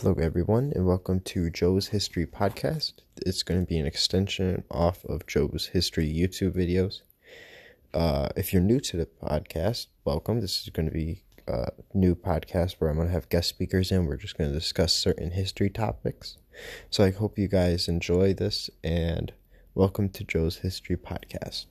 Hello, everyone, and welcome to Joe's History Podcast. It's going to be an extension off of Joe's History YouTube videos. Uh, if you're new to the podcast, welcome. This is going to be a new podcast where I'm going to have guest speakers in. We're just going to discuss certain history topics. So I hope you guys enjoy this, and welcome to Joe's History Podcast.